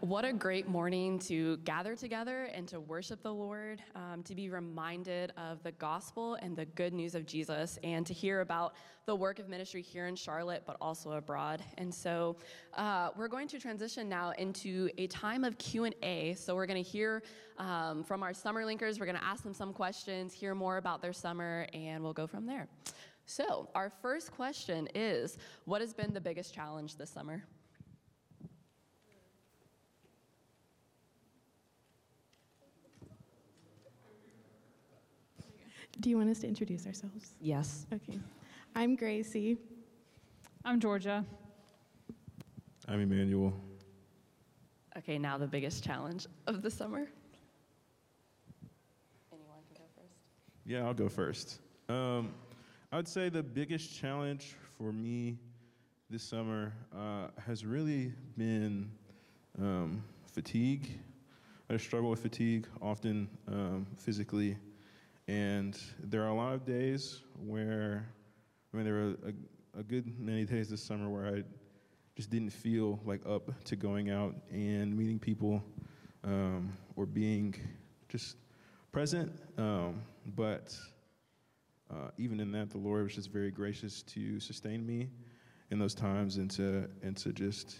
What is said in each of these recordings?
What a great morning to gather together and to worship the Lord, um, to be reminded of the gospel and the good news of Jesus, and to hear about the work of ministry here in Charlotte, but also abroad. And so, uh, we're going to transition now into a time of Q and A. So we're going to hear um, from our summer linkers. We're going to ask them some questions, hear more about their summer, and we'll go from there. So, our first question is: What has been the biggest challenge this summer? Do you want us to introduce ourselves? Yes. Okay. I'm Gracie. I'm Georgia. I'm Emmanuel. Okay, now the biggest challenge of the summer. Anyone can go first. Yeah, I'll go first. Um, I would say the biggest challenge for me this summer uh, has really been um, fatigue. I struggle with fatigue often um, physically, and there are a lot of days where, I mean, there were a, a good many days this summer where I just didn't feel like up to going out and meeting people um, or being just present. Um, but uh, even in that, the Lord was just very gracious to sustain me in those times and to and to just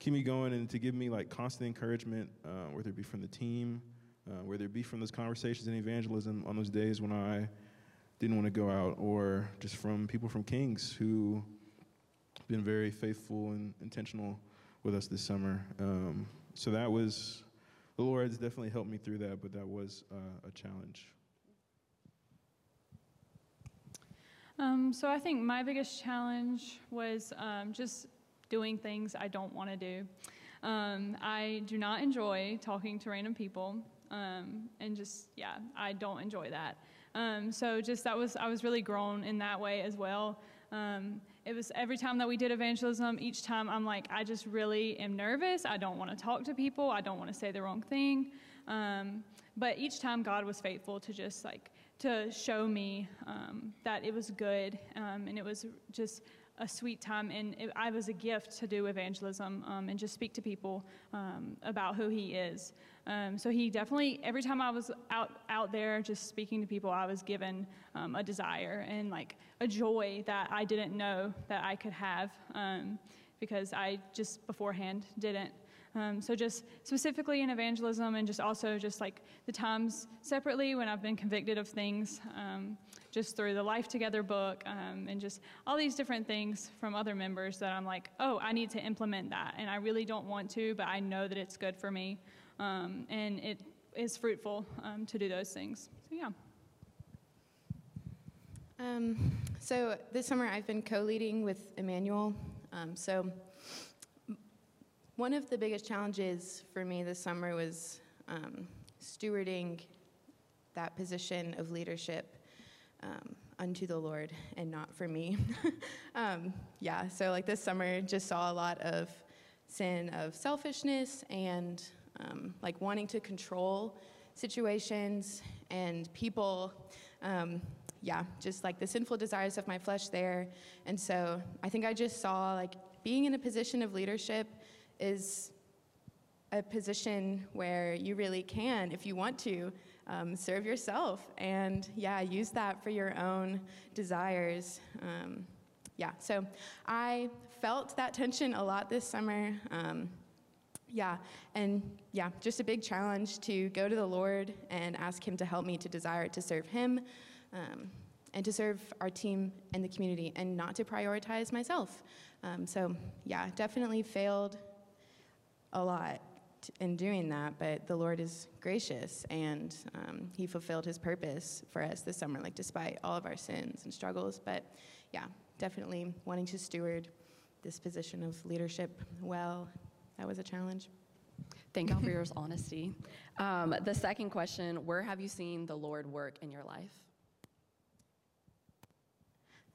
keep me going and to give me like constant encouragement, uh, whether it be from the team, uh, whether it be from those conversations in evangelism on those days when I didn't want to go out, or just from people from Kings who been very faithful and intentional with us this summer. Um, so that was the Lord has definitely helped me through that, but that was uh, a challenge. Um, so I think my biggest challenge was um, just doing things I don't want to do. Um, I do not enjoy talking to random people, um, and just yeah, I don't enjoy that. Um, so just that was I was really grown in that way as well. Um, it was every time that we did evangelism, each time I'm like, I just really am nervous. I don't want to talk to people. I don't want to say the wrong thing. but each time God was faithful to just like to show me um, that it was good um, and it was just a sweet time and it, I was a gift to do evangelism um, and just speak to people um, about who he is. Um, so he definitely every time I was out out there just speaking to people, I was given um, a desire and like a joy that I didn't know that I could have because I just beforehand didn't. Um, so just specifically in evangelism and just also just like the times separately when I've been convicted of things, um, just through the Life Together book um, and just all these different things from other members that I'm like, oh, I need to implement that. And I really don't want to, but I know that it's good for me. Um, and it is fruitful um, to do those things. So yeah. Um, so this summer I've been co-leading with Emmanuel. so one of the biggest challenges for me this summer was um, stewarding that position of leadership um, unto the Lord and not for me. um, yeah, so like this summer, just saw a lot of sin of selfishness and um, like wanting to control situations and people. Um, yeah, just like the sinful desires of my flesh there. And so I think I just saw like being in a position of leadership is a position where you really can, if you want to, um, serve yourself and, yeah, use that for your own desires. Um, yeah, so I felt that tension a lot this summer. Um, yeah, and yeah, just a big challenge to go to the Lord and ask Him to help me to desire to serve Him um, and to serve our team and the community and not to prioritize myself. Um, so, yeah, definitely failed a lot in doing that, but the Lord is gracious and um, He fulfilled His purpose for us this summer, like despite all of our sins and struggles. But yeah, definitely wanting to steward this position of leadership well, that was a challenge. Thank you for your honesty. Um, the second question Where have you seen the Lord work in your life?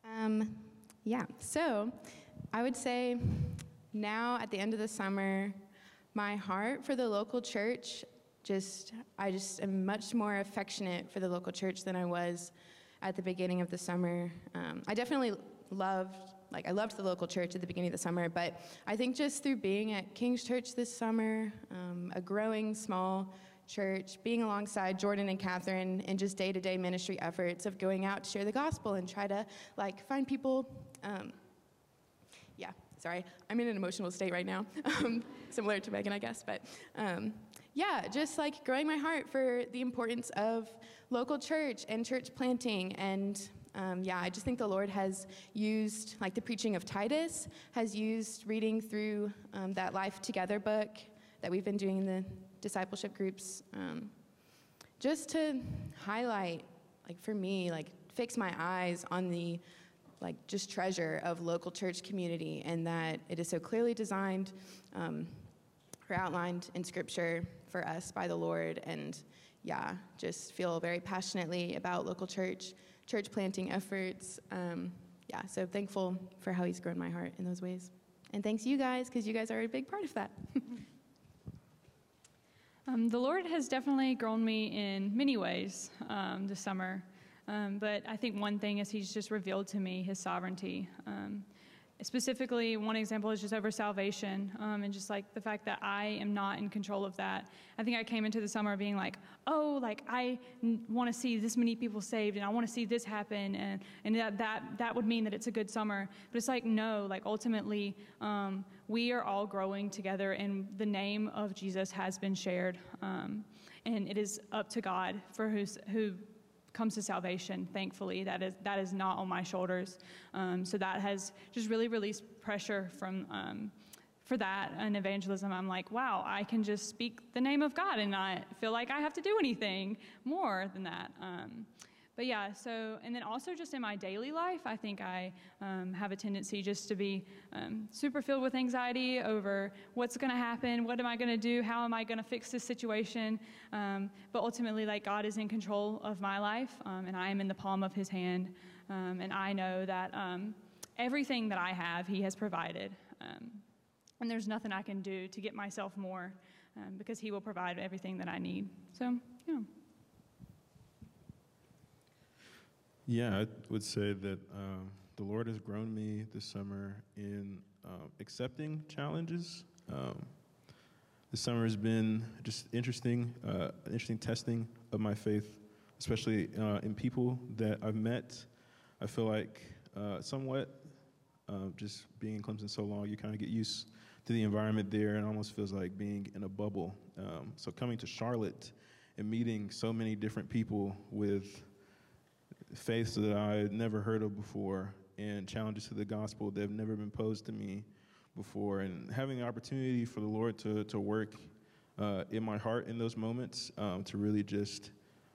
Um, yeah, so I would say now at the end of the summer, my heart for the local church just I just am much more affectionate for the local church than I was at the beginning of the summer. Um, I definitely loved like I loved the local church at the beginning of the summer, but I think just through being at King's Church this summer, um, a growing small church, being alongside Jordan and Catherine, and just day-to-day ministry efforts of going out to share the gospel and try to like find people. Um, yeah, sorry, I'm in an emotional state right now, um, similar to Megan, I guess, but um, yeah, just like growing my heart for the importance of local church and church planting and um, yeah, I just think the Lord has used, like the preaching of Titus, has used reading through um, that Life Together book that we've been doing in the discipleship groups, um, just to highlight, like for me, like fix my eyes on the like just treasure of local church community and that it is so clearly designed um, or outlined in scripture for us by the Lord. And yeah, just feel very passionately about local church, church planting efforts. Um, yeah, so thankful for how he's grown my heart in those ways. And thanks you guys, because you guys are a big part of that. Um, the Lord has definitely grown me in many ways um, this summer. Um, but I think one thing is He's just revealed to me His sovereignty. Specifically, one example is just over salvation um, and just like the fact that I am not in control of that. I think I came into the summer being like, oh, like I n- want to see this many people saved and I want to see this happen and, and that, that, that would mean that it's a good summer. But it's like, no, like ultimately, um, we are all growing together and the name of Jesus has been shared. Um, and it is up to God for who's, who comes to salvation thankfully that is that is not on my shoulders. Um, so that has just really released pressure from um, for that and evangelism. I'm like wow i can just speak the name of god and not feel like i have to do anything more than that. Um, but yeah, so, and then also just in my daily life, I think I um, have a tendency just to be um, super filled with anxiety over what's going to happen, what am I going to do, how am I going to fix this situation. Um, but ultimately, like, God is in control of my life, um, and I am in the palm of His hand. Um, and I know that um, everything that I have, He has provided. and there's nothing I can do to get myself more because He will provide everything that I need. So, yeah. Yeah, I would say that um, the Lord has grown me this summer in um, accepting challenges. Um, this summer has been just interesting, uh, interesting testing of my faith, especially uh, in people that I've met. I feel like uh, somewhat uh, just being in Clemson so long, you kind of get used to the environment there, and almost feels like being in a bubble. Um, so coming to Charlotte and meeting so many different people with faiths that I had never heard of before and challenges to the gospel that have never been posed to me before. And having the opportunity for the Lord to, to work uh, in my heart in those moments, um, to really just,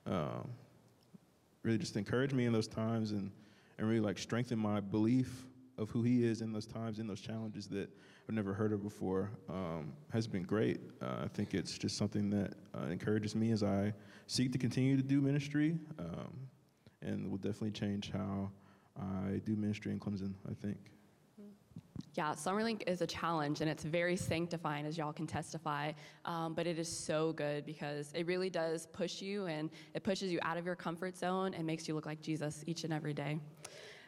um, really just encourage me in those times and, and really like strengthen my belief of who He is in those times, in those challenges that I've never heard of before, um, has been great. Uh, I think it's just something that uh, encourages me as I seek to continue to do ministry. Um, and will definitely change how I do ministry in Clemson, I think. Yeah, Summerlink is a challenge and it's very sanctifying, as y'all can testify. Um, but it is so good because it really does push you and it pushes you out of your comfort zone and makes you look like Jesus each and every day.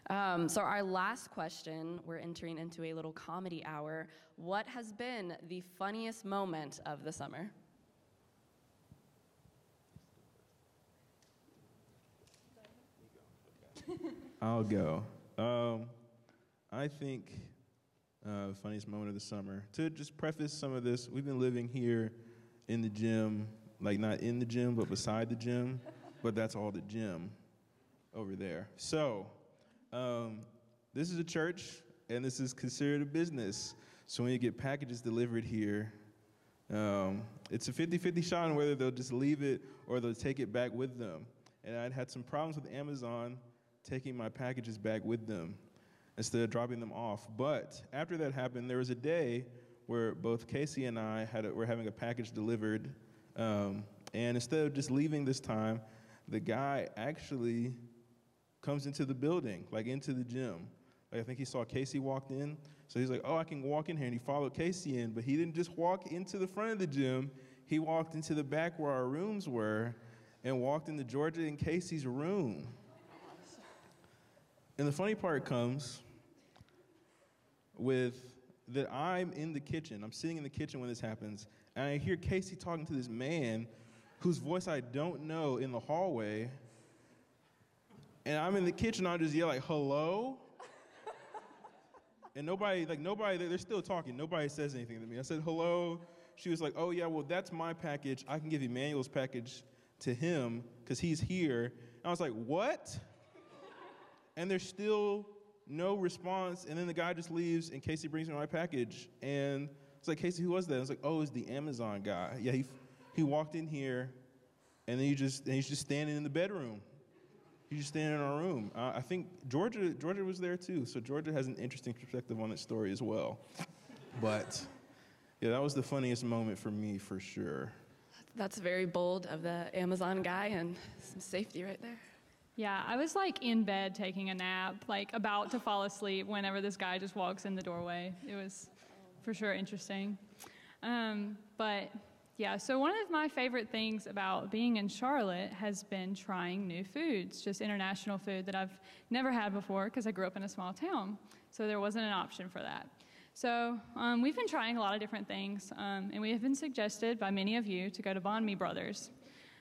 Um, so, our last question, we're entering into a little comedy hour. What has been the funniest moment of the summer? I'll go. Um, I think uh, funniest moment of the summer. To just preface some of this, we've been living here in the gym, like not in the gym, but beside the gym, but that's all the gym over there. So, um, this is a church, and this is considered a business. So when you get packages delivered here, um, it's a 50-50 shot on whether they'll just leave it or they'll take it back with them. And I'd had some problems with Amazon taking my packages back with them instead of dropping them off. But after that happened, there was a day where both Casey and I had a, were having a package delivered, um, and instead of just leaving this time, the guy actually comes into the building, like into the gym. Like I think he saw Casey walked in, so he's like, "Oh, I can walk in here," and he followed Casey in. But he didn't just walk into the front of the gym; he walked into the back where our rooms were, and walked into Georgia and Casey's room. And the funny part comes with that I'm in the kitchen. I'm sitting in the kitchen when this happens, and I hear Casey talking to this man whose voice I don't know in the hallway. And I'm in the kitchen, I just yell like, hello? And nobody, like nobody, they're still talking. Nobody says anything to me. I said, hello. She was like, oh yeah, well that's my package. I can give Emmanuel's package to him because he's here. And I was like, what? And there's still no response. And then the guy just leaves, and Casey brings me my package. And it's like, Casey, who was that? I was like, oh, it's the Amazon guy. Yeah, he, he walked in here, and then he just, and he's just standing in the bedroom. He's just standing in our room. Uh, I think Georgia, Georgia was there too, so Georgia has an interesting perspective on that story as well. But yeah, that was the funniest moment for me for sure. That's very bold of the Amazon guy and some safety right there. Yeah, I was like in bed taking a nap, like about to fall asleep whenever this guy just walks in the doorway. It was for sure interesting. Um, but yeah, so one of my favorite things about being in Charlotte has been trying new foods, just international food that I've never had before because I grew up in a small town. So there wasn't an option for that. So um, we've been trying a lot of different things, um, and we have been suggested by many of you to go to Banh Mi Brothers.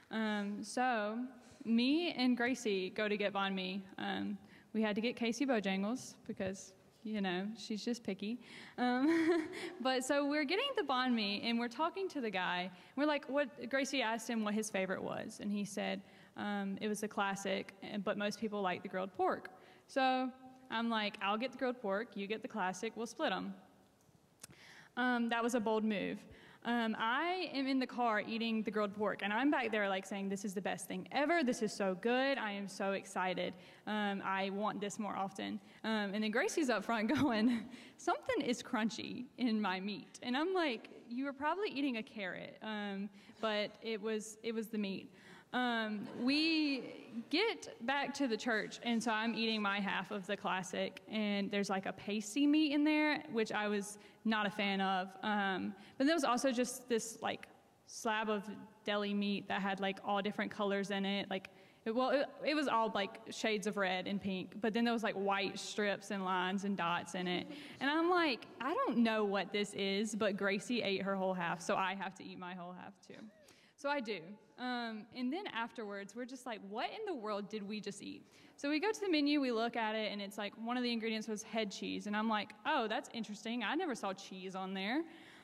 Um, so me and Gracie go to get banh mi. Um, we had to get Casey Bojangles because you know she's just picky. Um, but so we're getting the banh mi and we're talking to the guy. We're like, what? Gracie asked him what his favorite was, and he said um, it was the classic, but most people like the grilled pork. So I'm like, I'll get the grilled pork, you get the classic, we'll split them. Um, that was a bold move. Um, I am in the car eating the grilled pork, and I'm back there like saying, This is the best thing ever. This is so good. I am so excited. Um, I want this more often. Um, and then Gracie's up front going, Something is crunchy in my meat. And I'm like, You were probably eating a carrot, um, but it was, it was the meat. Um, we get back to the church, and so I'm eating my half of the classic, and there's like a pasty meat in there, which I was not a fan of. Um, but there was also just this like slab of deli meat that had like all different colors in it, like. It, well, it, it was all like shades of red and pink, but then there was like white strips and lines and dots in it. And I'm like, I don't know what this is, but Gracie ate her whole half, so I have to eat my whole half too. So I do. Um, and then afterwards, we're just like, what in the world did we just eat? So we go to the menu, we look at it, and it's like one of the ingredients was head cheese. And I'm like, oh, that's interesting. I never saw cheese on there.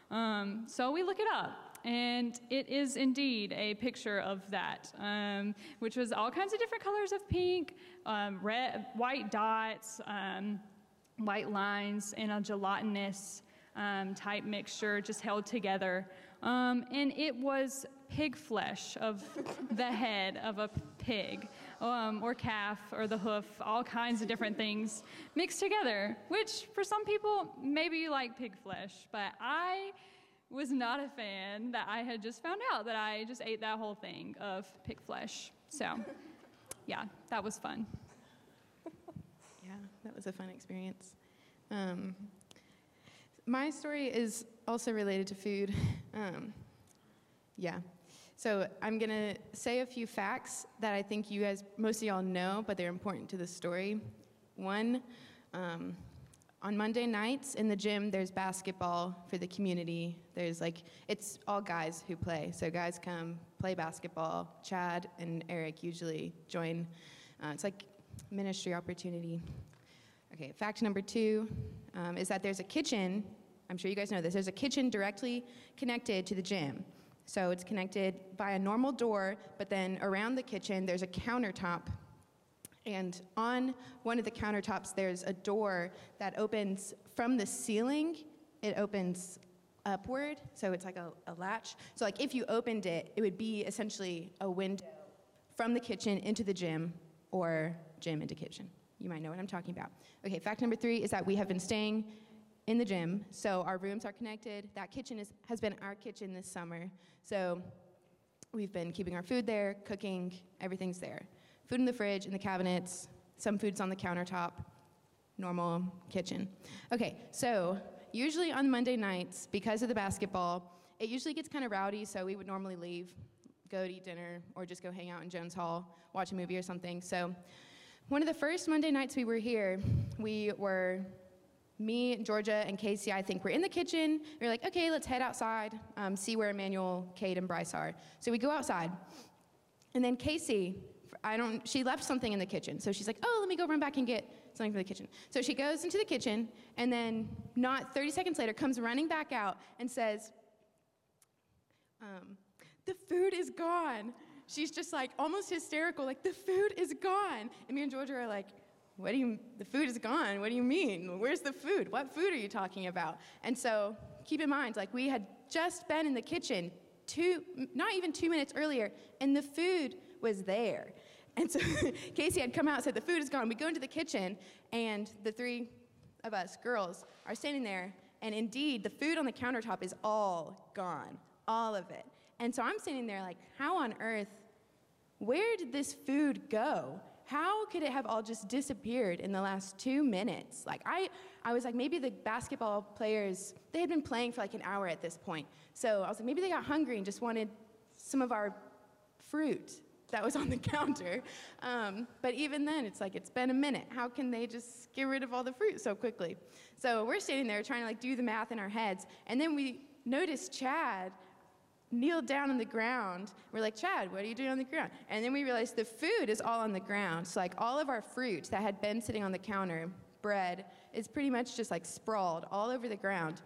Um, so we look it up. And it is indeed a picture of that, um, which was all kinds of different colors of pink, um, red, white dots, um, white lines, and a gelatinous um, type mixture just held together. And it was pig flesh of the head of a pig um, or calf or the hoof, all kinds of different things mixed together, which for some people, maybe you like pig flesh, but I was not a fan that I had just found out that I just ate that whole thing of pig flesh. So, yeah, that was fun. Yeah, that was a fun experience. Um, my story is also related to food. Um, yeah. So I'm going to say a few facts that I think you guys, most of y'all know, but they're important to the story. One, um, on Monday nights in the gym, there's basketball for the community. There's like, it's all guys who play. So guys come, play basketball. Chad and Eric usually join. Uh, it's like ministry opportunity. Okay, fact number two um, is that there's a kitchen I'm sure you guys know this. There's a kitchen directly connected to the gym. So it's connected by a normal door, but then around the kitchen, there's a countertop. And on one of the countertops, there's a door that opens from the ceiling. It opens upward, so it's like a, a latch. So, like, if you opened it, it would be essentially a window from the kitchen into the gym or gym into kitchen. You might know what I'm talking about. Okay, fact number three is that we have been staying in the gym. So our rooms are connected. That kitchen is, has been our kitchen this summer. So we've been keeping our food there, cooking, everything's there. Food in the fridge, in the cabinets, some food's on the countertop, normal kitchen. Okay, so usually on Monday nights, because of the basketball, it usually gets kind of rowdy, so we would normally leave, go to eat dinner, or just go hang out in Jones Hall, watch a movie or something. So one of the first Monday nights we were here, we were me, and Georgia, and Casey, I think, were in the kitchen. We are like, okay, let's head outside, um, see where Emmanuel, Kate, and Bryce are. So we go outside. And then Casey, I don't, she left something in the kitchen. So she's like, oh, let me go run back and get something from the kitchen. So she goes into the kitchen, and then not 30 seconds later, comes running back out and says, um, the food is gone. She's just like almost hysterical, like, the food is gone. And me and Georgia are like, what do you, the food is gone. What do you mean? Where's the food? What food are you talking about? And so keep in mind, like, we had just been in the kitchen two, not even two minutes earlier, and the food was there. And so Casey had come out and said, The food is gone. We go into the kitchen, and the three of us girls are standing there, and indeed, the food on the countertop is all gone, all of it. And so I'm standing there like, How on earth, where did this food go? How could it have all just disappeared in the last two minutes? Like, I, I was like, maybe the basketball players, they had been playing for like an hour at this point. So I was like, maybe they got hungry and just wanted some of our fruit that was on the counter. Um, but even then, it's like, it's been a minute. How can they just get rid of all the fruit so quickly? So we're sitting there trying to like do the math in our heads. And then we notice Chad kneeled down on the ground. We're like, Chad, what are you doing on the ground? And then we realized the food is all on the ground. So like all of our fruit that had been sitting on the counter, bread, is pretty much just like sprawled all over the ground.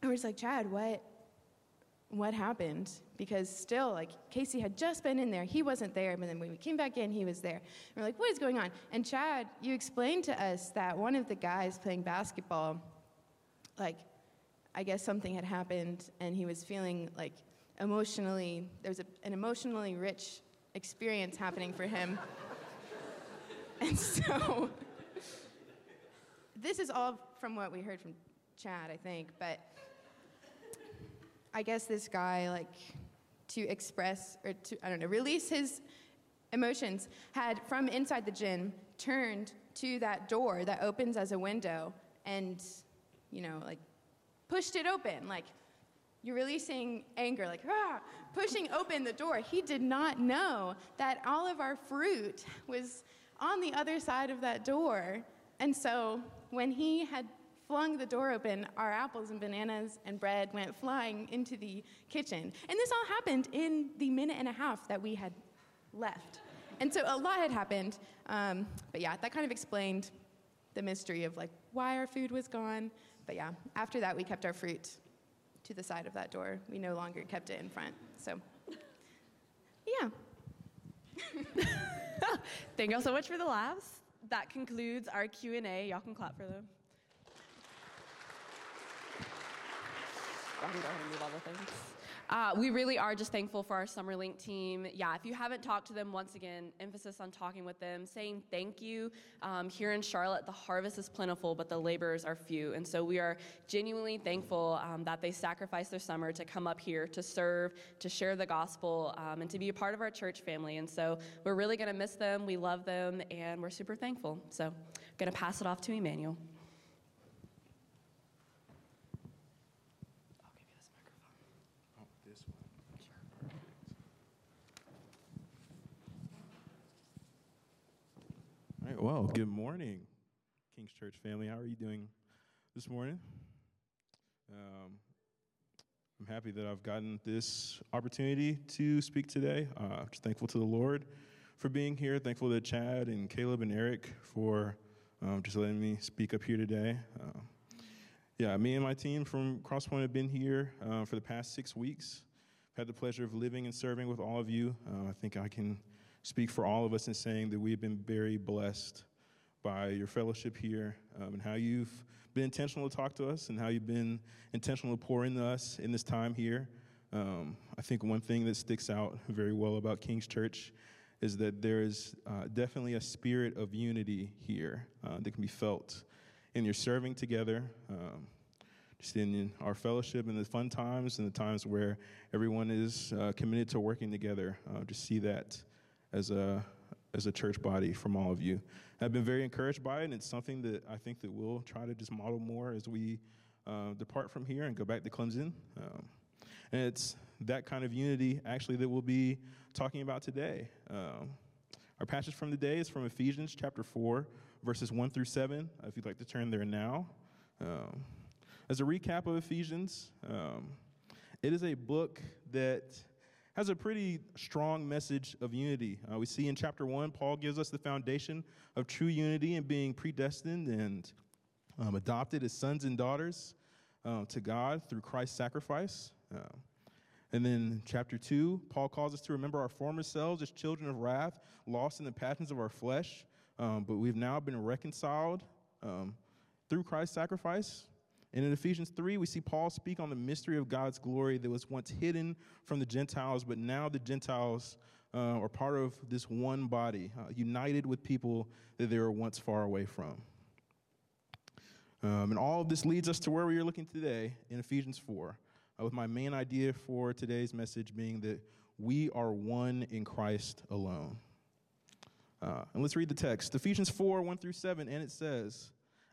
And we're just like, Chad, what? what happened because still like casey had just been in there he wasn't there but then when we came back in he was there and we're like what is going on and chad you explained to us that one of the guys playing basketball like i guess something had happened and he was feeling like emotionally there was a, an emotionally rich experience happening for him. And so this is all from what we heard from chad i think but I guess this guy, like, to express or to, I don't know, release his emotions, had from inside the gym turned to that door that opens as a window and, you know, like, pushed it open. Like, you're releasing anger, like, ah, pushing open the door. He did not know that all of our fruit was on the other side of that door. And so when he had flung the door open, our apples and bananas and bread went flying into the kitchen. And this all happened in the minute and a half that we had left. And so a lot had happened. Um, but yeah, that kind of explained the mystery of like why our food was gone. But yeah, after that, we kept our fruit to the side of that door. We no longer kept it in front. So, yeah. Thank y'all so much for the laughs. That concludes our Q&A. Y'all can clap for them. I can go ahead and move all the things. Uh, we really are just thankful for our Summer Link team. Yeah, if you haven't talked to them, once again, emphasis on talking with them, saying thank you. Um, here in Charlotte, the harvest is plentiful, but the laborers are few. And so we are genuinely thankful um, that they sacrificed their summer to come up here to serve, to share the gospel, um, and to be a part of our church family. And so we're really going to miss them. We love them, and we're super thankful. So I'm going to pass it off to Emmanuel. Right, well, good morning, King's Church family. How are you doing this morning? Um, I'm happy that I've gotten this opportunity to speak today. Uh, just thankful to the Lord for being here. Thankful to Chad and Caleb and Eric for um, just letting me speak up here today. Uh, yeah, me and my team from Crosspoint have been here uh, for the past six weeks. I've had the pleasure of living and serving with all of you. Uh, I think I can speak for all of us in saying that we've been very blessed by your fellowship here um, and how you've been intentional to talk to us and how you've been intentional to pour into us in this time here. Um, I think one thing that sticks out very well about King's Church is that there is uh, definitely a spirit of unity here uh, that can be felt in your serving together, um, just in our fellowship and the fun times and the times where everyone is uh, committed to working together. Uh, just see that as a as a church body from all of you. I've been very encouraged by it, and it's something that I think that we'll try to just model more as we uh, depart from here and go back to Clemson. Um, and it's that kind of unity, actually, that we'll be talking about today. Um, our passage from the day is from Ephesians chapter 4, verses 1 through 7. If you'd like to turn there now. Um, as a recap of Ephesians, um, it is a book that has a pretty strong message of unity. Uh, we see in chapter one, Paul gives us the foundation of true unity and being predestined and um, adopted as sons and daughters um, to God through Christ's sacrifice. Um, and then chapter two, Paul calls us to remember our former selves as children of wrath, lost in the passions of our flesh, um, but we've now been reconciled um, through Christ's sacrifice. And in Ephesians 3, we see Paul speak on the mystery of God's glory that was once hidden from the Gentiles, but now the Gentiles uh, are part of this one body, uh, united with people that they were once far away from. Um, and all of this leads us to where we are looking today in Ephesians 4, uh, with my main idea for today's message being that we are one in Christ alone. Uh, and let's read the text Ephesians 4 1 through 7, and it says,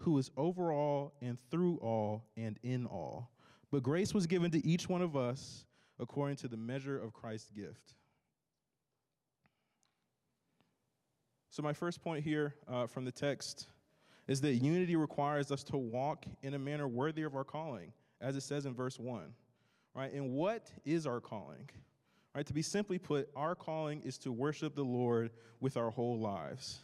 who is over all and through all and in all. But grace was given to each one of us according to the measure of Christ's gift. So, my first point here uh, from the text is that unity requires us to walk in a manner worthy of our calling, as it says in verse 1. Right? And what is our calling? Right? To be simply put, our calling is to worship the Lord with our whole lives.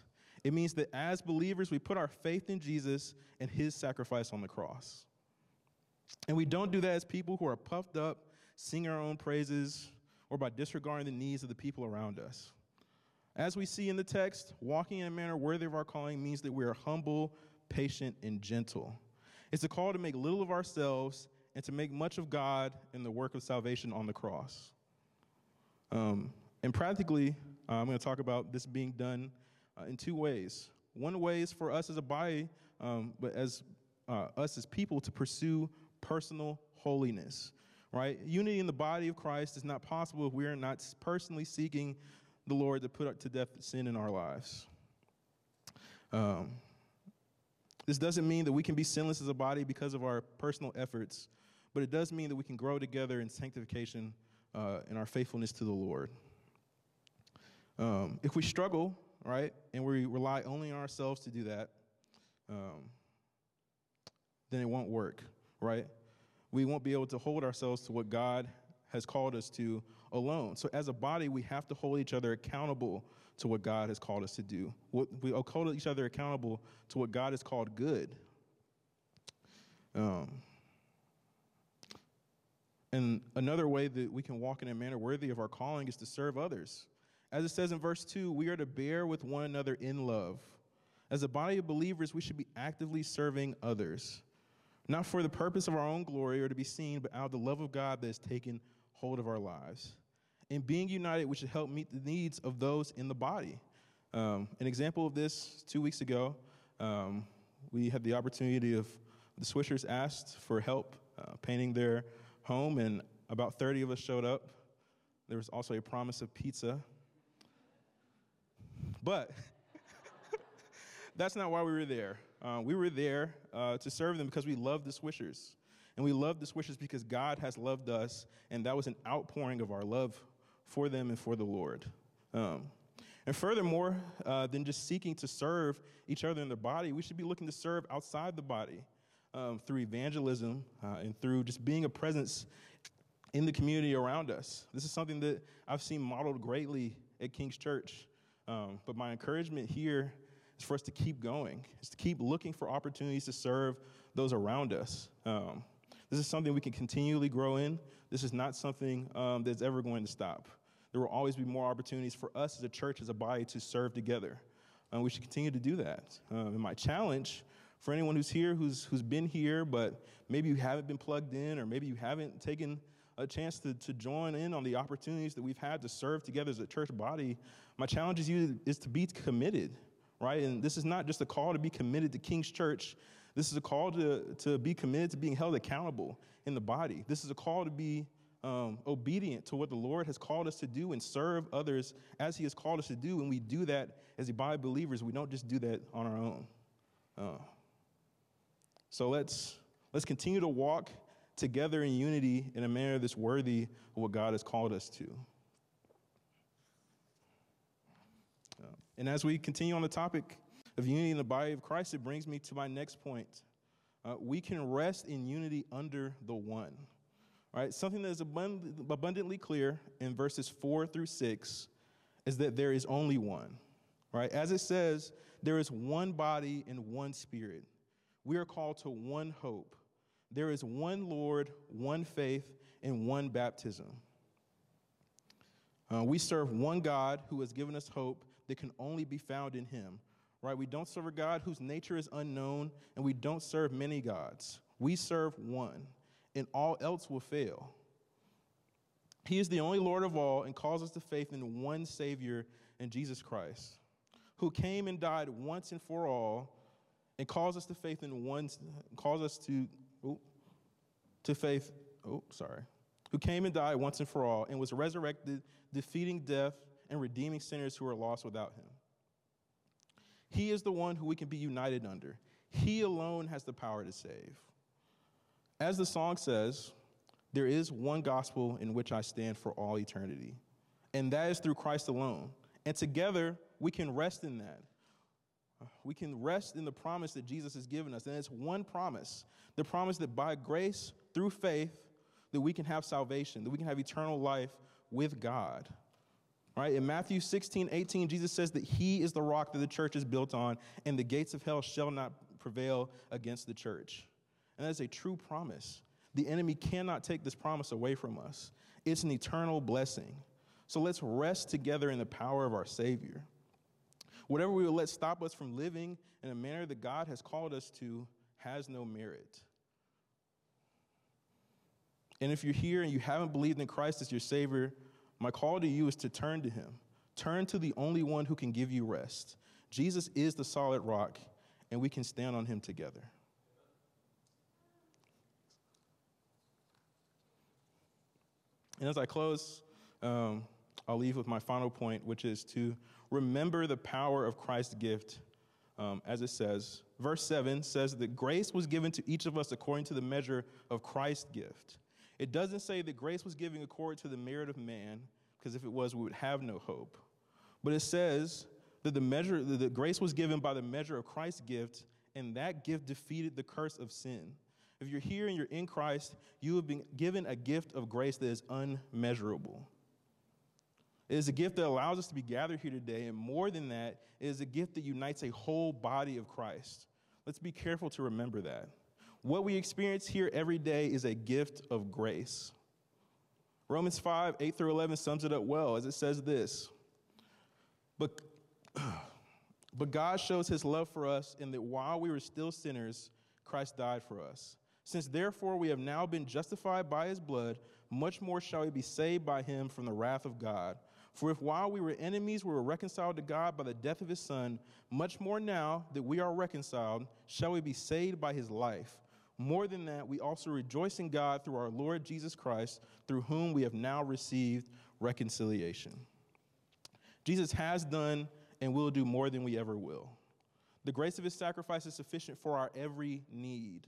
It means that as believers, we put our faith in Jesus and his sacrifice on the cross. And we don't do that as people who are puffed up, sing our own praises, or by disregarding the needs of the people around us. As we see in the text, walking in a manner worthy of our calling means that we are humble, patient, and gentle. It's a call to make little of ourselves and to make much of God and the work of salvation on the cross. Um, and practically, uh, I'm going to talk about this being done uh, in two ways. One way is for us as a body, um, but as uh, us as people, to pursue personal holiness. Right? Unity in the body of Christ is not possible if we are not personally seeking the Lord to put to death sin in our lives. Um, this doesn't mean that we can be sinless as a body because of our personal efforts, but it does mean that we can grow together in sanctification uh, in our faithfulness to the Lord. Um, if we struggle right? And we rely only on ourselves to do that, um, then it won't work, right? We won't be able to hold ourselves to what God has called us to alone. So, as a body, we have to hold each other accountable to what God has called us to do. We hold each other accountable to what God has called good. Um, and another way that we can walk in a manner worthy of our calling is to serve others. As it says in verse 2, we are to bear with one another in love. As a body of believers, we should be actively serving others, not for the purpose of our own glory or to be seen, but out of the love of God that has taken hold of our lives. In being united, we should help meet the needs of those in the body. Um, an example of this two weeks ago, um, we had the opportunity of the Swishers asked for help uh, painting their home, and about 30 of us showed up. There was also a promise of pizza but that's not why we were there. Uh, we were there uh, to serve them because we love the Swishers. And we love the Swishers because God has loved us, and that was an outpouring of our love for them and for the Lord. Um, and furthermore, uh, than just seeking to serve each other in the body, we should be looking to serve outside the body um, through evangelism uh, and through just being a presence in the community around us. This is something that I've seen modeled greatly at King's Church. Um, but my encouragement here is for us to keep going, is to keep looking for opportunities to serve those around us. Um, this is something we can continually grow in. This is not something um, that's ever going to stop. There will always be more opportunities for us as a church, as a body, to serve together. And we should continue to do that. Um, and my challenge for anyone who's here, who's, who's been here, but maybe you haven't been plugged in, or maybe you haven't taken a chance to, to join in on the opportunities that we've had to serve together as a church body, my challenge is you is to be committed, right? And this is not just a call to be committed to King's Church. This is a call to, to be committed to being held accountable in the body. This is a call to be um, obedient to what the Lord has called us to do and serve others as He has called us to do. And we do that as a body believers. We don't just do that on our own. Uh, so let's let's continue to walk together in unity in a manner that's worthy of what God has called us to. Uh, and as we continue on the topic of unity in the body of Christ, it brings me to my next point. Uh, we can rest in unity under the one. All right, something that is abund- abundantly clear in verses four through six is that there is only one. Right, as it says, there is one body and one spirit. We are called to one hope. There is one Lord, one faith, and one baptism. Uh, we serve one God who has given us hope that can only be found in Him. Right? We don't serve a God whose nature is unknown, and we don't serve many gods. We serve one, and all else will fail. He is the only Lord of all and calls us to faith in one Savior in Jesus Christ, who came and died once and for all, and calls us to faith in one, calls us to, oh, to faith, oh, sorry, who came and died once and for all, and was resurrected, defeating death and redeeming sinners who are lost without him. He is the one who we can be united under. He alone has the power to save. As the song says, there is one gospel in which I stand for all eternity, and that is through Christ alone. And together, we can rest in that. We can rest in the promise that Jesus has given us. And it's one promise the promise that by grace, through faith, that we can have salvation, that we can have eternal life with God. Right? In Matthew 16, 18, Jesus says that He is the rock that the church is built on, and the gates of hell shall not prevail against the church. And that is a true promise. The enemy cannot take this promise away from us, it's an eternal blessing. So let's rest together in the power of our Savior. Whatever we will let stop us from living in a manner that God has called us to has no merit. And if you're here and you haven't believed in Christ as your Savior, my call to you is to turn to Him. Turn to the only one who can give you rest. Jesus is the solid rock, and we can stand on Him together. And as I close, um, I'll leave with my final point, which is to remember the power of Christ's gift, um, as it says. Verse 7 says that grace was given to each of us according to the measure of Christ's gift. It doesn't say that grace was given according to the merit of man, because if it was, we would have no hope. But it says that the measure, that the grace was given by the measure of Christ's gift, and that gift defeated the curse of sin. If you're here and you're in Christ, you have been given a gift of grace that is unmeasurable. It is a gift that allows us to be gathered here today, and more than that, it is a gift that unites a whole body of Christ. Let's be careful to remember that. What we experience here every day is a gift of grace. Romans 5, 8 through 11 sums it up well as it says this But, but God shows his love for us in that while we were still sinners, Christ died for us. Since therefore we have now been justified by his blood, much more shall we be saved by him from the wrath of God. For if while we were enemies we were reconciled to God by the death of his Son, much more now that we are reconciled shall we be saved by his life. More than that, we also rejoice in God through our Lord Jesus Christ, through whom we have now received reconciliation. Jesus has done and will do more than we ever will. The grace of his sacrifice is sufficient for our every need.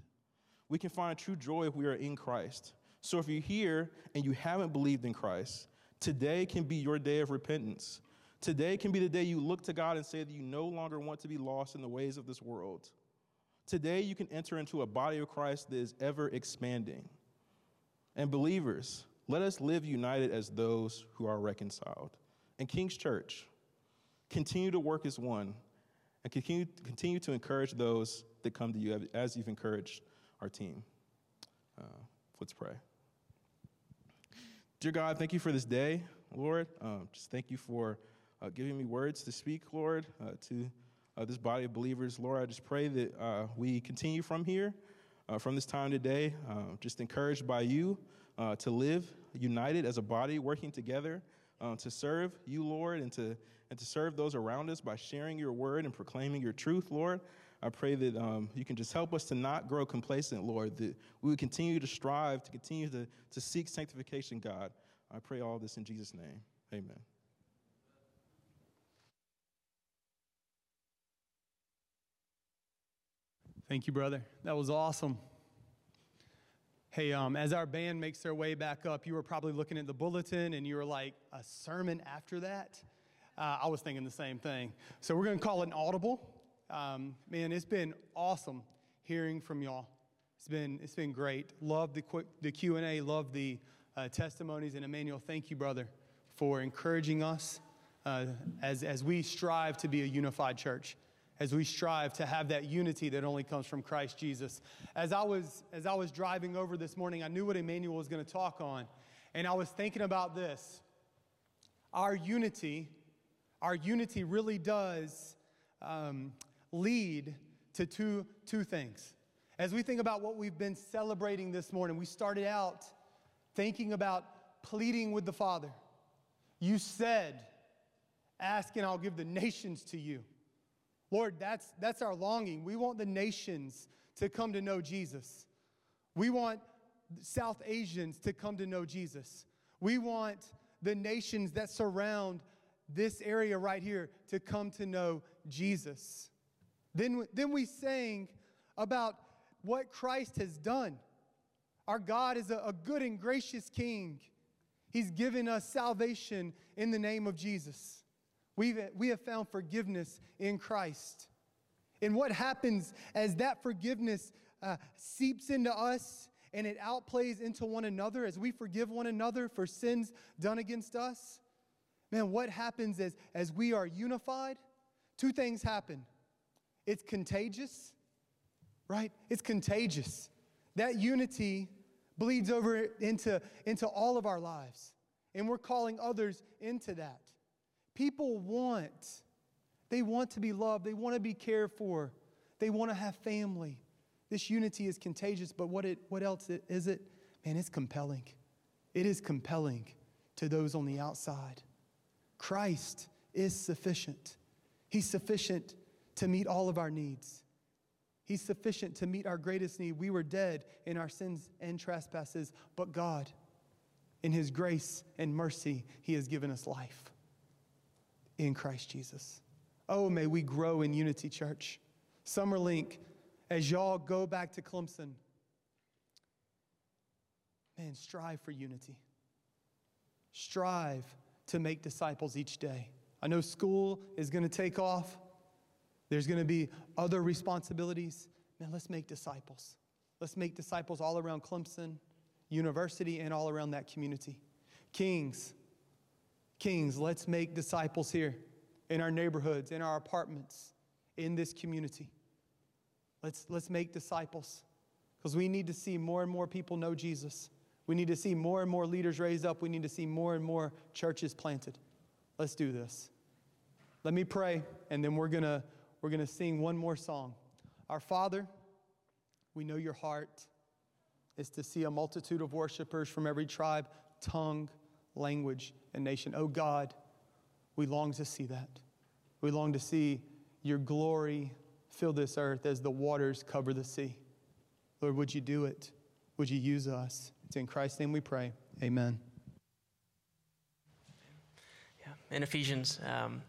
We can find true joy if we are in Christ. So if you're here and you haven't believed in Christ, today can be your day of repentance. Today can be the day you look to God and say that you no longer want to be lost in the ways of this world. Today, you can enter into a body of Christ that is ever expanding. And believers, let us live united as those who are reconciled. And King's Church, continue to work as one and continue, continue to encourage those that come to you as you've encouraged our team. Uh, let's pray. Dear God, thank you for this day, Lord. Um, just thank you for uh, giving me words to speak, Lord, uh, to uh, this body of believers. Lord, I just pray that uh, we continue from here, uh, from this time today, uh, just encouraged by you uh, to live united as a body, working together uh, to serve you, Lord, and to, and to serve those around us by sharing your word and proclaiming your truth, Lord. I pray that um, you can just help us to not grow complacent, Lord, that we would continue to strive, to continue to, to seek sanctification, God. I pray all this in Jesus' name. Amen. Thank you, brother. That was awesome. Hey, um, as our band makes their way back up, you were probably looking at the bulletin and you were like, a sermon after that? Uh, I was thinking the same thing. So we're going to call it an audible. Um, man, it's been awesome hearing from y'all. It's been, it's been great. Love the, quick, the Q&A, love the uh, testimonies. And Emmanuel, thank you, brother, for encouraging us uh, as, as we strive to be a unified church as we strive to have that unity that only comes from Christ Jesus. As I was, as I was driving over this morning, I knew what Emmanuel was going to talk on. And I was thinking about this. Our unity, our unity really does um, lead to two, two things. As we think about what we've been celebrating this morning, we started out thinking about pleading with the Father. You said, Ask and I'll give the nations to you. Lord, that's, that's our longing. We want the nations to come to know Jesus. We want South Asians to come to know Jesus. We want the nations that surround this area right here to come to know Jesus. Then, then we sang about what Christ has done. Our God is a, a good and gracious King. He's given us salvation in the name of Jesus. We've, we have found forgiveness in Christ. And what happens as that forgiveness uh, seeps into us and it outplays into one another as we forgive one another for sins done against us? Man, what happens as, as we are unified? Two things happen it's contagious, right? It's contagious. That unity bleeds over into, into all of our lives, and we're calling others into that. People want, they want to be loved, they want to be cared for, they want to have family. This unity is contagious, but what, it, what else is it? Man, it's compelling. It is compelling to those on the outside. Christ is sufficient. He's sufficient to meet all of our needs. He's sufficient to meet our greatest need. We were dead in our sins and trespasses, but God, in His grace and mercy, He has given us life in Christ Jesus. Oh, may we grow in unity, church. Summer LINK, as y'all go back to Clemson, man, strive for unity. Strive to make disciples each day. I know school is going to take off. There's going to be other responsibilities. Man, let's make disciples. Let's make disciples all around Clemson University and all around that community. Kings, Kings, let's make disciples here in our neighborhoods, in our apartments, in this community. Let's, let's make disciples because we need to see more and more people know Jesus. We need to see more and more leaders raised up. We need to see more and more churches planted. Let's do this. Let me pray, and then we're going to we're going to sing one more song. Our Father, we know your heart is to see a multitude of worshipers from every tribe, tongue, language, and nation. Oh God, we long to see that. We long to see your glory fill this earth as the waters cover the sea. Lord, would you do it? Would you use us? It's in Christ's name we pray. Amen. Yeah. In Ephesians, um,